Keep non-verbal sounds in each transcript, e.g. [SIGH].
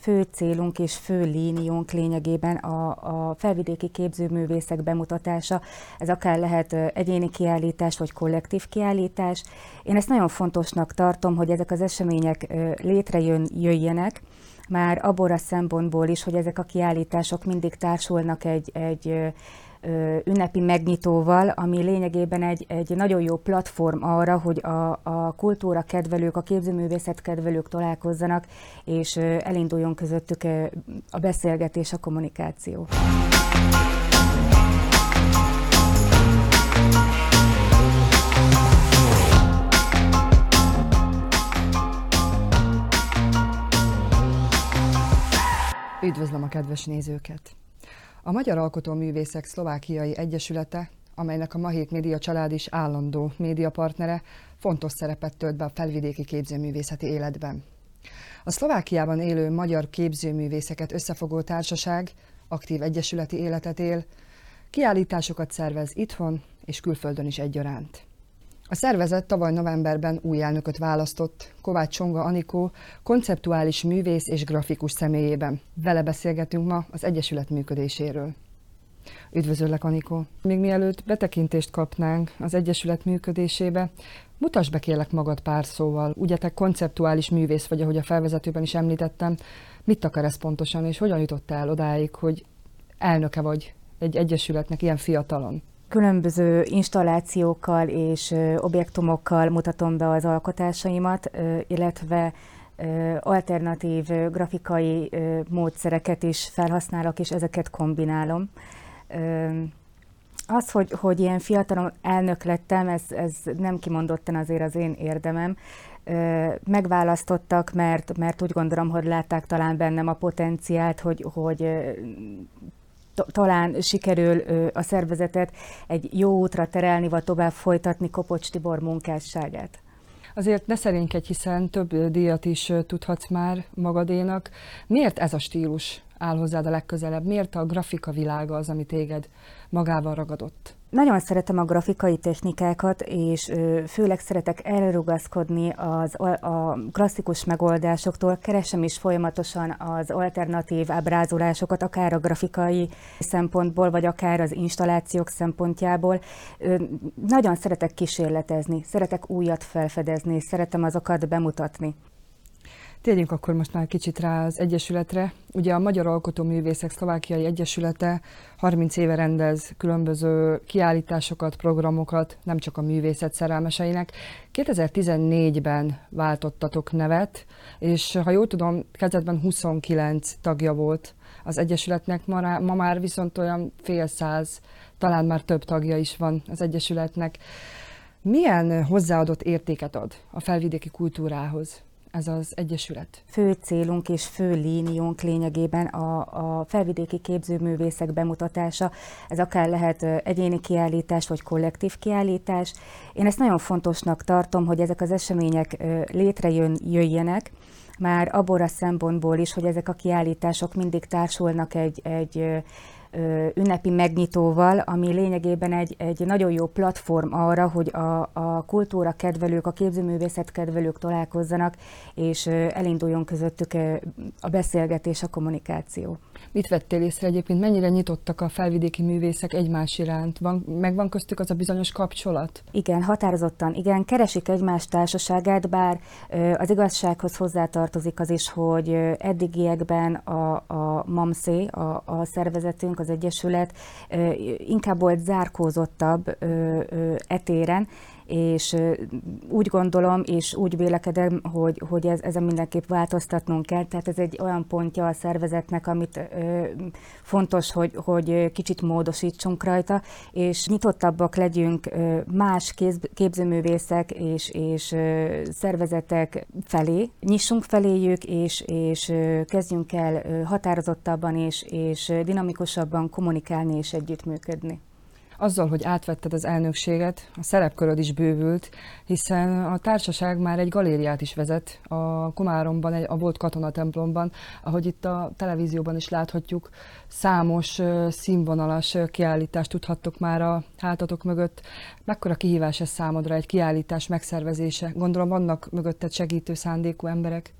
Fő célunk és fő léniónk lényegében a, a felvidéki képzőművészek bemutatása. Ez akár lehet egyéni kiállítás vagy kollektív kiállítás. Én ezt nagyon fontosnak tartom, hogy ezek az események létrejöjjenek, már abból a szempontból is, hogy ezek a kiállítások mindig társulnak egy, egy ünnepi megnyitóval, ami lényegében egy, egy nagyon jó platform arra, hogy a, a kultúra kedvelők, a képzőművészet kedvelők találkozzanak, és elinduljon közöttük a beszélgetés, a kommunikáció. Üdvözlöm a kedves nézőket! A Magyar Alkotóművészek Szlovákiai Egyesülete, amelynek a Mahét Média család is állandó médiapartnere, fontos szerepet tölt be a felvidéki képzőművészeti életben. A Szlovákiában élő magyar képzőművészeket összefogó társaság aktív egyesületi életet él, kiállításokat szervez itthon és külföldön is egyaránt. A szervezet tavaly novemberben új elnököt választott, Kovács Csonga Anikó, konceptuális művész és grafikus személyében. Vele beszélgetünk ma az Egyesület működéséről. Üdvözöllek, Anikó! Még mielőtt betekintést kapnánk az Egyesület működésébe, mutasd be kérlek magad pár szóval. Ugye te konceptuális művész vagy, ahogy a felvezetőben is említettem. Mit akar ez pontosan, és hogyan jutottál odáig, hogy elnöke vagy egy egyesületnek ilyen fiatalon? Különböző installációkkal és objektumokkal mutatom be az alkotásaimat, illetve alternatív grafikai módszereket is felhasználok, és ezeket kombinálom. Az, hogy, hogy ilyen fiatalon elnök lettem, ez, ez nem kimondottan azért az én érdemem. Megválasztottak, mert, mert úgy gondolom, hogy látták talán bennem a potenciált, hogy, hogy talán sikerül a szervezetet egy jó útra terelni, vagy tovább folytatni Kopocs Tibor munkásságát. Azért ne szerénykedj, hiszen több díjat is tudhatsz már magadénak. Miért ez a stílus áll hozzád a legközelebb? Miért a grafika világa az, ami téged magával ragadott? Nagyon szeretem a grafikai technikákat, és főleg szeretek elrugaszkodni az, a klasszikus megoldásoktól. Keresem is folyamatosan az alternatív ábrázolásokat, akár a grafikai szempontból, vagy akár az installációk szempontjából. Nagyon szeretek kísérletezni, szeretek újat felfedezni, szeretem azokat bemutatni. Térjünk akkor most már kicsit rá az Egyesületre. Ugye a Magyar Alkotóművészek Szlovákiai Egyesülete 30 éve rendez különböző kiállításokat, programokat, nem csak a művészet szerelmeseinek. 2014-ben váltottatok nevet, és ha jól tudom, kezdetben 29 tagja volt az Egyesületnek, ma, ma már viszont olyan fél száz, talán már több tagja is van az Egyesületnek. Milyen hozzáadott értéket ad a felvidéki kultúrához? Ez az egyesület? Fő célunk és fő léniónk lényegében a, a felvidéki képzőművészek bemutatása. Ez akár lehet egyéni kiállítás vagy kollektív kiállítás. Én ezt nagyon fontosnak tartom, hogy ezek az események létrejöjjenek, már abból a szempontból is, hogy ezek a kiállítások mindig társulnak egy, egy ünnepi megnyitóval, ami lényegében egy, egy nagyon jó platform arra, hogy a, a kultúra kedvelők, a képzőművészet kedvelők találkozzanak, és elinduljon közöttük a beszélgetés, a kommunikáció. Mit vettél észre egyébként? Mennyire nyitottak a felvidéki művészek egymás iránt? Van, megvan köztük az a bizonyos kapcsolat? Igen, határozottan. Igen, keresik egymás társaságát, bár az igazsághoz hozzátartozik az is, hogy eddigiekben a, a MAMSZÉ, a, a szervezetünk, az Egyesület inkább volt zárkózottabb etéren, és úgy gondolom, és úgy vélekedem, hogy, hogy ez, ezen mindenképp változtatnunk kell. Tehát ez egy olyan pontja a szervezetnek, amit ö, fontos, hogy, hogy kicsit módosítsunk rajta, és nyitottabbak legyünk más kéz, képzőművészek és, és szervezetek felé. Nyissunk feléjük, és, és kezdjünk el határozottabban és, és dinamikusabban kommunikálni és együttműködni azzal, hogy átvetted az elnökséget, a szerepköröd is bővült, hiszen a társaság már egy galériát is vezet a Komáromban, a volt katonatemplomban, ahogy itt a televízióban is láthatjuk, számos színvonalas kiállítást tudhattok már a hátatok mögött. Mekkora kihívás ez számodra egy kiállítás megszervezése? Gondolom vannak mögötted segítő szándékú emberek?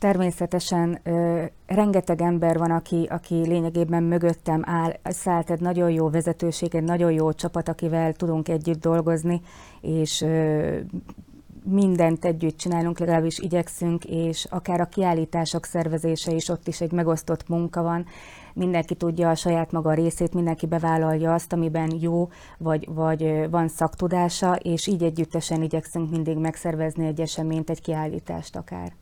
Természetesen ö, rengeteg ember van, aki, aki lényegében mögöttem áll, szállt egy nagyon jó vezetőség, egy nagyon jó csapat, akivel tudunk együtt dolgozni, és ö, mindent együtt csinálunk, legalábbis igyekszünk, és akár a kiállítások szervezése is ott is egy megosztott munka van. Mindenki tudja a saját maga részét, mindenki bevállalja azt, amiben jó, vagy, vagy van szaktudása, és így együttesen igyekszünk mindig megszervezni egy eseményt, egy kiállítást akár.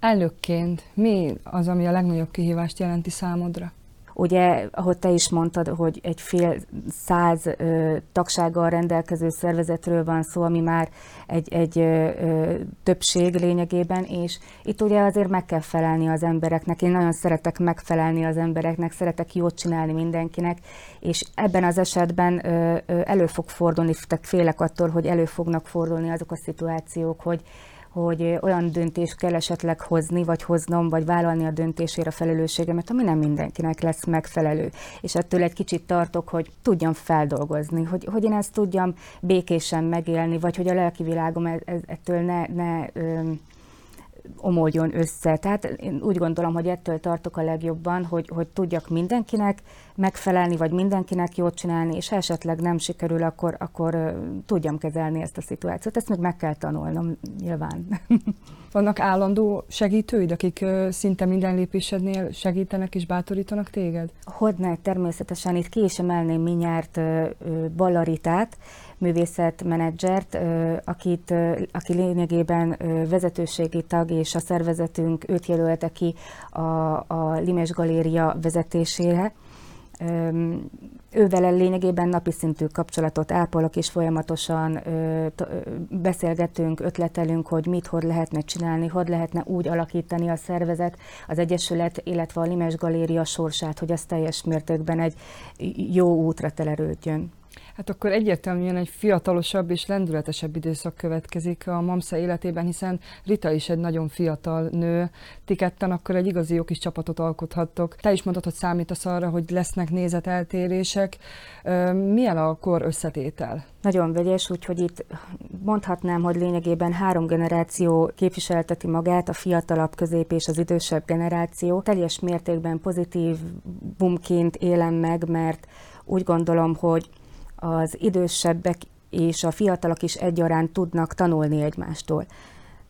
Elnökként mi az, ami a legnagyobb kihívást jelenti számodra? Ugye, ahogy te is mondtad, hogy egy fél száz ö, tagsággal rendelkező szervezetről van szó, ami már egy, egy ö, ö, többség lényegében, és itt ugye azért meg kell felelni az embereknek. Én nagyon szeretek megfelelni az embereknek, szeretek jót csinálni mindenkinek, és ebben az esetben ö, ö, elő fog fordulni, félek attól, hogy elő fognak fordulni azok a szituációk, hogy hogy olyan döntést kell esetleg hozni, vagy hoznom, vagy vállalni a döntésére a felelősségemet, ami nem mindenkinek lesz megfelelő. És ettől egy kicsit tartok, hogy tudjam feldolgozni, hogy, hogy én ezt tudjam békésen megélni, vagy hogy a lelki világom ettől ne, ne omoljon össze. Tehát én úgy gondolom, hogy ettől tartok a legjobban, hogy, hogy tudjak mindenkinek megfelelni, vagy mindenkinek jót csinálni, és ha esetleg nem sikerül, akkor, akkor tudjam kezelni ezt a szituációt. Ezt még meg kell tanulnom, nyilván. [LAUGHS] Vannak állandó segítőid, akik szinte minden lépésednél segítenek és bátorítanak téged? Hogyne, természetesen itt ki is emelném Minyárt uh, Ballaritát, művészetmenedzsert, akit, aki lényegében vezetőségi tag, és a szervezetünk őt jelölte ki a, a Limes Galéria vezetésére. Ővel lényegében napi szintű kapcsolatot ápolok, és folyamatosan beszélgetünk, ötletelünk, hogy mit, hogy lehetne csinálni, hogy lehetne úgy alakítani a szervezet, az Egyesület, illetve a Limes Galéria sorsát, hogy az teljes mértékben egy jó útra telerődjön. Hát akkor egyértelműen egy fiatalosabb és lendületesebb időszak következik a Mamsza életében, hiszen Rita is egy nagyon fiatal nő. Ti ketten akkor egy igazi jó kis csapatot alkothattok. Te is mondtad, hogy számítasz arra, hogy lesznek nézeteltérések. Milyen a kor összetétel? Nagyon vegyes, úgyhogy itt mondhatnám, hogy lényegében három generáció képviselteti magát, a fiatalabb, közép és az idősebb generáció. Teljes mértékben pozitív bumként élem meg, mert úgy gondolom, hogy az idősebbek és a fiatalok is egyaránt tudnak tanulni egymástól.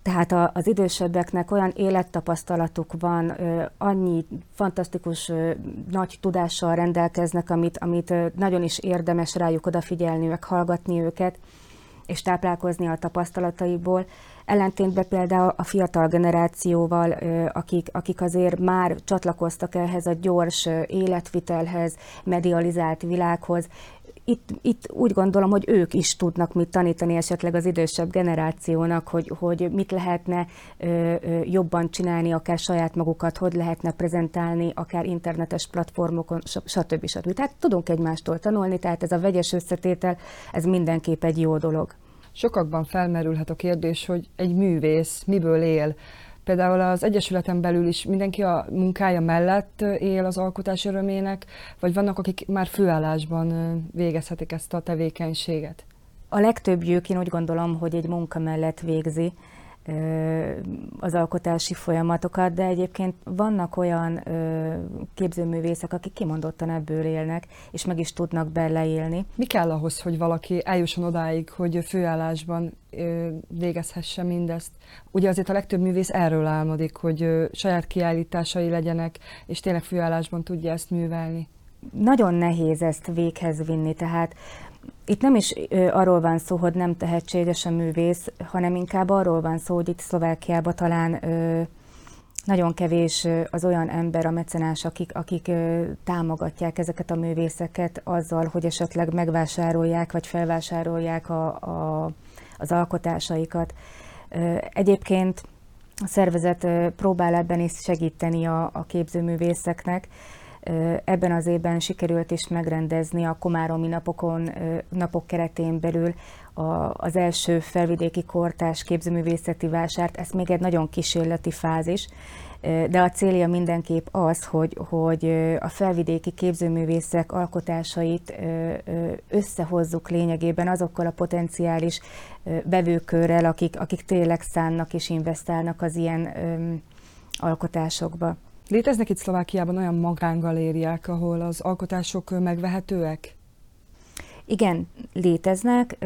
Tehát az idősebbeknek olyan élettapasztalatuk van, annyi fantasztikus nagy tudással rendelkeznek, amit, amit nagyon is érdemes rájuk odafigyelni, meg hallgatni őket, és táplálkozni a tapasztalataikból. Ellentétben például a fiatal generációval, akik, akik azért már csatlakoztak ehhez a gyors életvitelhez, medializált világhoz, itt, itt úgy gondolom, hogy ők is tudnak mit tanítani esetleg az idősebb generációnak, hogy, hogy mit lehetne ö, jobban csinálni, akár saját magukat, hogy lehetne prezentálni, akár internetes platformokon, stb. stb. Tehát tudunk egymástól tanulni, tehát ez a vegyes összetétel, ez mindenképp egy jó dolog. Sokakban felmerülhet a kérdés, hogy egy művész miből él, Például az Egyesületen belül is mindenki a munkája mellett él az alkotás örömének, vagy vannak, akik már főállásban végezhetik ezt a tevékenységet? A legtöbbjük én úgy gondolom, hogy egy munka mellett végzi, az alkotási folyamatokat, de egyébként vannak olyan képzőművészek, akik kimondottan ebből élnek, és meg is tudnak beleélni. Mi kell ahhoz, hogy valaki eljusson odáig, hogy főállásban végezhesse mindezt? Ugye azért a legtöbb művész erről álmodik, hogy saját kiállításai legyenek, és tényleg főállásban tudja ezt művelni. Nagyon nehéz ezt véghez vinni, tehát itt nem is arról van szó, hogy nem tehetséges a művész, hanem inkább arról van szó, hogy itt Szlovákiában talán nagyon kevés az olyan ember, a mecenás, akik, akik támogatják ezeket a művészeket azzal, hogy esetleg megvásárolják vagy felvásárolják a, a, az alkotásaikat. Egyébként a szervezet próbál ebben is segíteni a, a képzőművészeknek, Ebben az évben sikerült is megrendezni a Komáromi napokon, napok keretén belül az első felvidéki kortás képzőművészeti vásárt. Ez még egy nagyon kísérleti fázis, de a célja mindenképp az, hogy, hogy a felvidéki képzőművészek alkotásait összehozzuk lényegében azokkal a potenciális vevőkörrel, akik, akik tényleg szánnak és investálnak az ilyen alkotásokba. Léteznek itt Szlovákiában olyan magángalériák, ahol az alkotások megvehetőek? Igen, léteznek.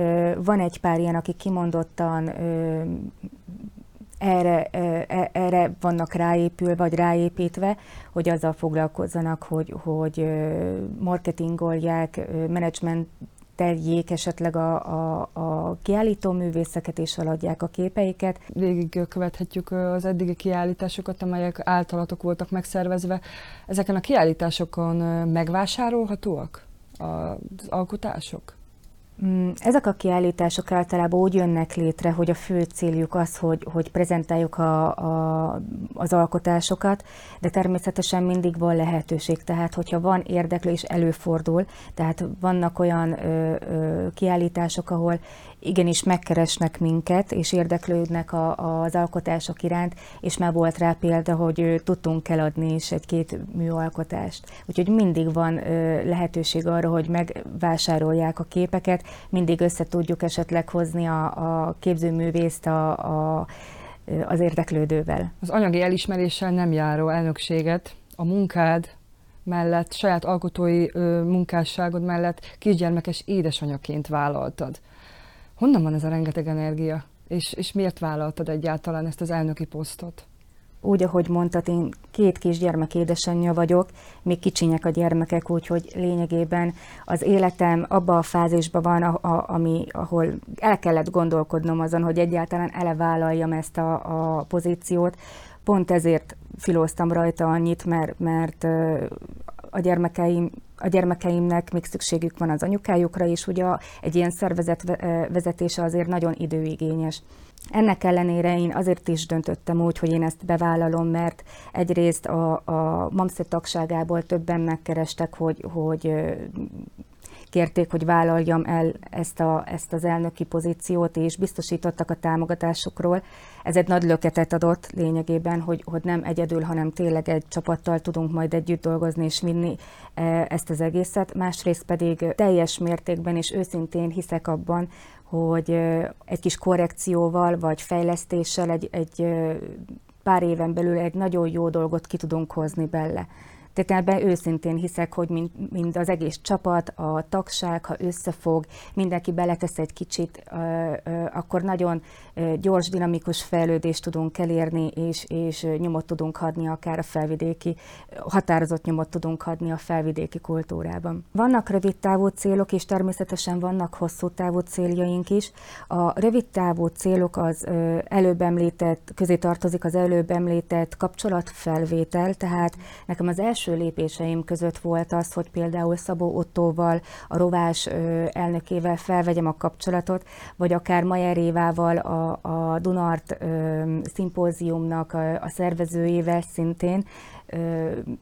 Van egy pár ilyen, akik kimondottan erre, e, erre vannak ráépül, vagy ráépítve, hogy azzal foglalkozzanak, hogy, hogy marketingolják, menedzsment teljék esetleg a, a, a kiállító művészeket és eladják a képeiket. Végig követhetjük az eddigi kiállításokat, amelyek általatok voltak megszervezve. Ezeken a kiállításokon megvásárolhatóak az alkotások? Mm, ezek a kiállítások általában úgy jönnek létre, hogy a fő céljuk az, hogy, hogy prezentáljuk a, a, az alkotásokat, de természetesen mindig van lehetőség. Tehát, hogyha van érdeklő és előfordul, tehát vannak olyan ö, ö, kiállítások, ahol igenis megkeresnek minket, és érdeklődnek a, az alkotások iránt, és már volt rá példa, hogy tudtunk eladni is egy-két műalkotást. Úgyhogy mindig van lehetőség arra, hogy megvásárolják a képeket, mindig össze tudjuk esetleg hozni a, a képzőművészt a, a, az érdeklődővel. Az anyagi elismeréssel nem járó elnökséget, a munkád mellett, saját alkotói munkásságod mellett kisgyermekes édesanyaként vállaltad. Honnan van ez a rengeteg energia? És, és miért vállaltad egyáltalán ezt az elnöki posztot? Úgy, ahogy mondtad, én két kisgyermek édesanyja vagyok, még kicsinyek a gyermekek, úgyhogy lényegében az életem abba a fázisban van, a, a, ami, ahol el kellett gondolkodnom azon, hogy egyáltalán elevállaljam ezt a, a pozíciót. Pont ezért filóztam rajta annyit, mert, mert a gyermekeim a gyermekeimnek még szükségük van az anyukájukra, és ugye egy ilyen szervezet vezetése azért nagyon időigényes. Ennek ellenére én azért is döntöttem úgy, hogy én ezt bevállalom, mert egyrészt a, a MAMSZE tagságából többen megkerestek, hogy, hogy kérték, hogy vállaljam el ezt, a, ezt az elnöki pozíciót, és biztosítottak a támogatásokról. Ez egy nagy löketet adott lényegében, hogy, hogy nem egyedül, hanem tényleg egy csapattal tudunk majd együtt dolgozni és vinni e, ezt az egészet. Másrészt pedig teljes mértékben és őszintén hiszek abban, hogy egy kis korrekcióval vagy fejlesztéssel egy, egy pár éven belül egy nagyon jó dolgot ki tudunk hozni bele. Tehát ebben őszintén hiszek, hogy mind, mind az egész csapat, a tagság, ha összefog, mindenki beletesz egy kicsit, akkor nagyon gyors, dinamikus fejlődést tudunk elérni, és, és nyomot tudunk adni akár a felvidéki, határozott nyomot tudunk adni a felvidéki kultúrában. Vannak rövid távú célok, és természetesen vannak hosszú távú céljaink is. A rövid távú célok az előbb említett, közé tartozik az előbb említett kapcsolatfelvétel, tehát nekem az első első lépéseim között volt az, hogy például Szabó Ottóval, a rovás elnökével felvegyem a kapcsolatot, vagy akár Majer Évával, a, a Dunart szimpóziumnak a, a szervezőjével szintén,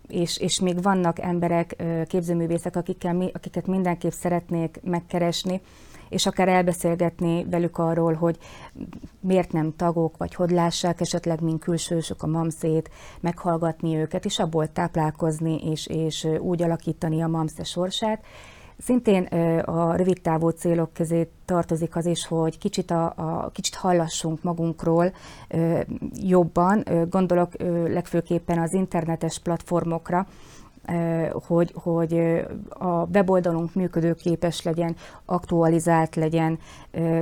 és, és még vannak emberek, képzőművészek, akikkel, akiket mindenképp szeretnék megkeresni, és akár elbeszélgetni velük arról, hogy miért nem tagok, vagy hogy lássák esetleg, mint külsősök a mamszét, meghallgatni őket, és abból táplálkozni, és, és úgy alakítani a mamsze sorsát. Szintén a rövid távú célok közé tartozik az is, hogy kicsit, a, a, kicsit hallassunk magunkról jobban. Gondolok legfőképpen az internetes platformokra, hogy, hogy a weboldalunk működőképes legyen, aktualizált legyen.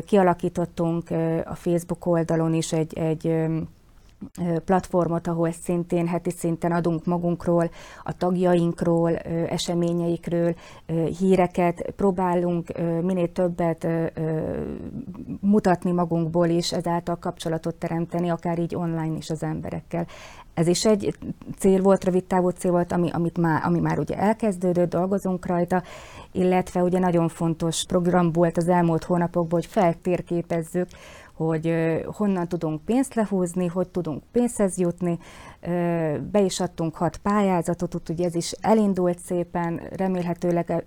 Kialakítottunk a Facebook oldalon is egy, egy platformot, ahol szintén heti szinten adunk magunkról, a tagjainkról, eseményeikről híreket, próbálunk minél többet mutatni magunkból is, ezáltal kapcsolatot teremteni, akár így online is az emberekkel. Ez is egy cél volt, rövid távú cél volt, ami, amit már, ami már ugye elkezdődött, dolgozunk rajta, illetve ugye nagyon fontos program volt az elmúlt hónapokban, hogy feltérképezzük, hogy honnan tudunk pénzt lehúzni, hogy tudunk pénzhez jutni. Be is adtunk hat pályázatot, úgyhogy ez is elindult szépen, remélhetőleg e,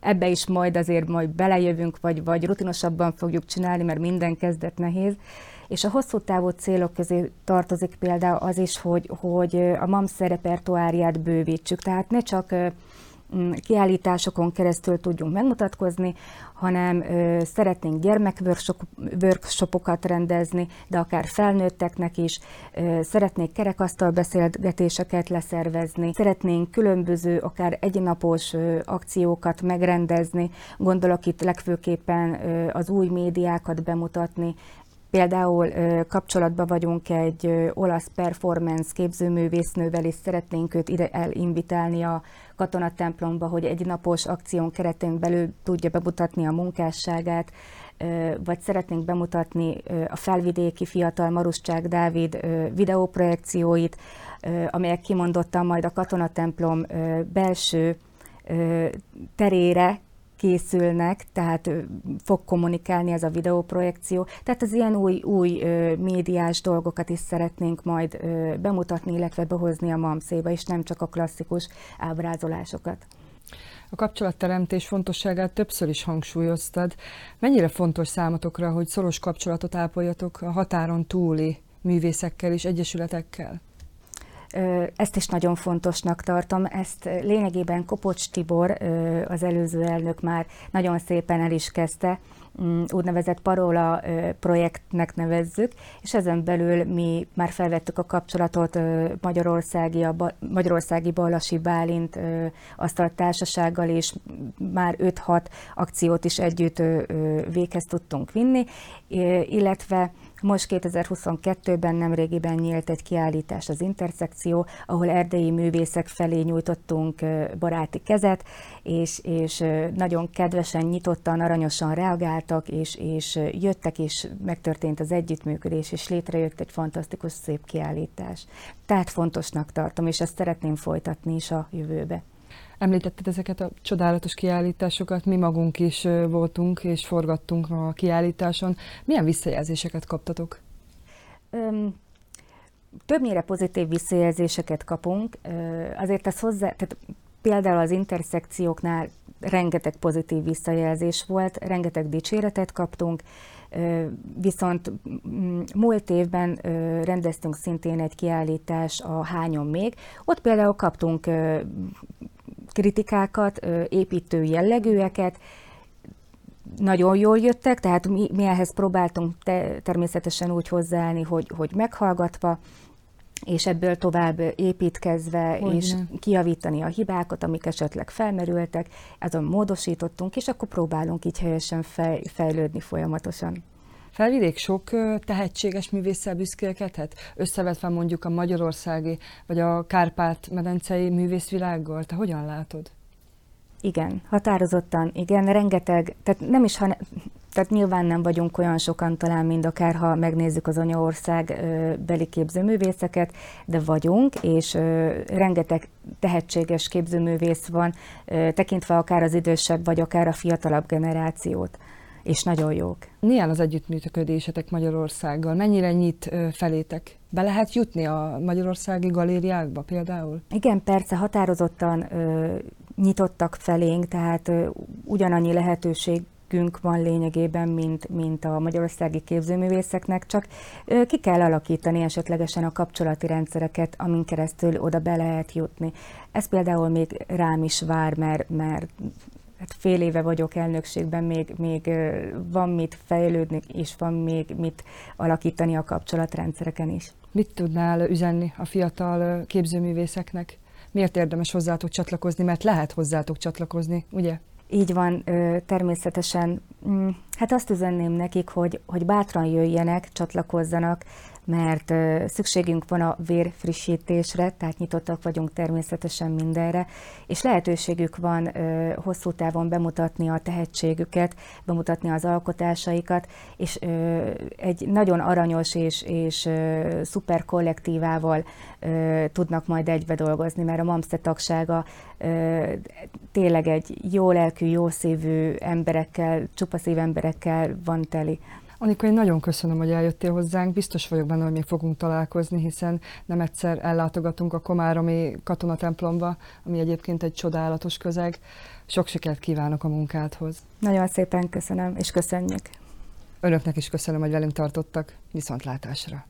ebbe is majd azért majd belejövünk, vagy, vagy rutinosabban fogjuk csinálni, mert minden kezdet nehéz. És a hosszú távú célok közé tartozik például az is, hogy, hogy a MAMSZ repertoáriát bővítsük. Tehát ne csak kiállításokon keresztül tudjunk megmutatkozni, hanem ö, szeretnénk gyermekworkshopokat rendezni, de akár felnőtteknek is, ö, szeretnék kerekasztal beszélgetéseket leszervezni, szeretnénk különböző, akár egynapos ö, akciókat megrendezni, gondolok itt legfőképpen ö, az új médiákat bemutatni, Például kapcsolatban vagyunk egy olasz performance képzőművésznővel, és szeretnénk őt ide elinvitálni a katonatemplomba, hogy egy napos akción keretén belül tudja bemutatni a munkásságát, vagy szeretnénk bemutatni a felvidéki fiatal Maruscsák Dávid videóprojekcióit, amelyek kimondottan majd a katonatemplom belső terére készülnek, tehát fog kommunikálni ez a videóprojekció. Tehát az ilyen új, új médiás dolgokat is szeretnénk majd bemutatni, illetve behozni a MAMSZ-ba, és nem csak a klasszikus ábrázolásokat. A kapcsolatteremtés fontosságát többször is hangsúlyoztad. Mennyire fontos számotokra, hogy szoros kapcsolatot ápoljatok a határon túli művészekkel és egyesületekkel? Ezt is nagyon fontosnak tartom. Ezt lényegében Kopocs Tibor, az előző elnök már nagyon szépen el is kezdte, mm, úgynevezett Parola projektnek nevezzük, és ezen belül mi már felvettük a kapcsolatot Magyarországi, a Magyarországi Balasi Bálint asztaltársasággal, és már 5-6 akciót is együtt véghez tudtunk vinni, illetve most 2022-ben nemrégiben nyílt egy kiállítás az Interszekció, ahol erdélyi művészek felé nyújtottunk baráti kezet, és, és nagyon kedvesen, nyitottan, aranyosan reagáltak, és, és jöttek, és megtörtént az együttműködés, és létrejött egy fantasztikus szép kiállítás. Tehát fontosnak tartom, és ezt szeretném folytatni is a jövőbe. Említetted ezeket a csodálatos kiállításokat, mi magunk is voltunk és forgattunk a kiállításon. Milyen visszajelzéseket kaptatok? Öm, többnyire pozitív visszajelzéseket kapunk. Azért ez hozzá, tehát például az interszekcióknál rengeteg pozitív visszajelzés volt, rengeteg dicséretet kaptunk, viszont múlt évben rendeztünk szintén egy kiállítás a Hányon még. Ott például kaptunk kritikákat, építő jellegűeket, nagyon jól jöttek, tehát mi, mi ehhez próbáltunk te, természetesen úgy hozzáállni, hogy, hogy meghallgatva, és ebből tovább építkezve, Hogyne. és kiavítani a hibákat, amik esetleg felmerültek, azon módosítottunk, és akkor próbálunk így helyesen fej, fejlődni folyamatosan. Felvidék sok tehetséges művésszel büszkélkedhet, összevetve mondjuk a magyarországi vagy a Kárpát-medencei művészvilággal? Te hogyan látod? Igen, határozottan, igen, rengeteg, tehát nem is, ha, tehát nyilván nem vagyunk olyan sokan talán, mint akár ha megnézzük az anyaország beli képzőművészeket, de vagyunk, és rengeteg tehetséges képzőművész van, tekintve akár az idősebb, vagy akár a fiatalabb generációt és nagyon jók. Milyen az együttműködésetek Magyarországgal? Mennyire nyit felétek? Be lehet jutni a magyarországi galériákba például? Igen, persze, határozottan ö, nyitottak felénk, tehát ö, ugyanannyi lehetőség van lényegében, mint, mint a magyarországi képzőművészeknek, csak ki kell alakítani esetlegesen a kapcsolati rendszereket, amin keresztül oda be lehet jutni. Ez például még rám is vár, mert, mert hát fél éve vagyok elnökségben, még, még van mit fejlődni, és van még mit alakítani a kapcsolatrendszereken is. Mit tudnál üzenni a fiatal képzőművészeknek? Miért érdemes hozzátok csatlakozni? Mert lehet hozzátok csatlakozni, ugye? Így van, természetesen. Mm, hát azt üzenném nekik, hogy, hogy bátran jöjjenek, csatlakozzanak, mert szükségünk van a vérfrissítésre, tehát nyitottak vagyunk természetesen mindenre, és lehetőségük van hosszú távon bemutatni a tehetségüket, bemutatni az alkotásaikat, és egy nagyon aranyos és, és szuper kollektívával tudnak majd egybe dolgozni, mert a MAMSZE tagsága tényleg egy jó lelkű, jó szívű emberekkel, csupaszív emberekkel van teli. Anika, én nagyon köszönöm, hogy eljöttél hozzánk. Biztos vagyok benne, hogy még fogunk találkozni, hiszen nem egyszer ellátogatunk a Komáromi katonatemplomba, ami egyébként egy csodálatos közeg. Sok sikert kívánok a munkádhoz. Nagyon szépen köszönöm, és köszönjük. Önöknek is köszönöm, hogy velünk tartottak. Viszontlátásra!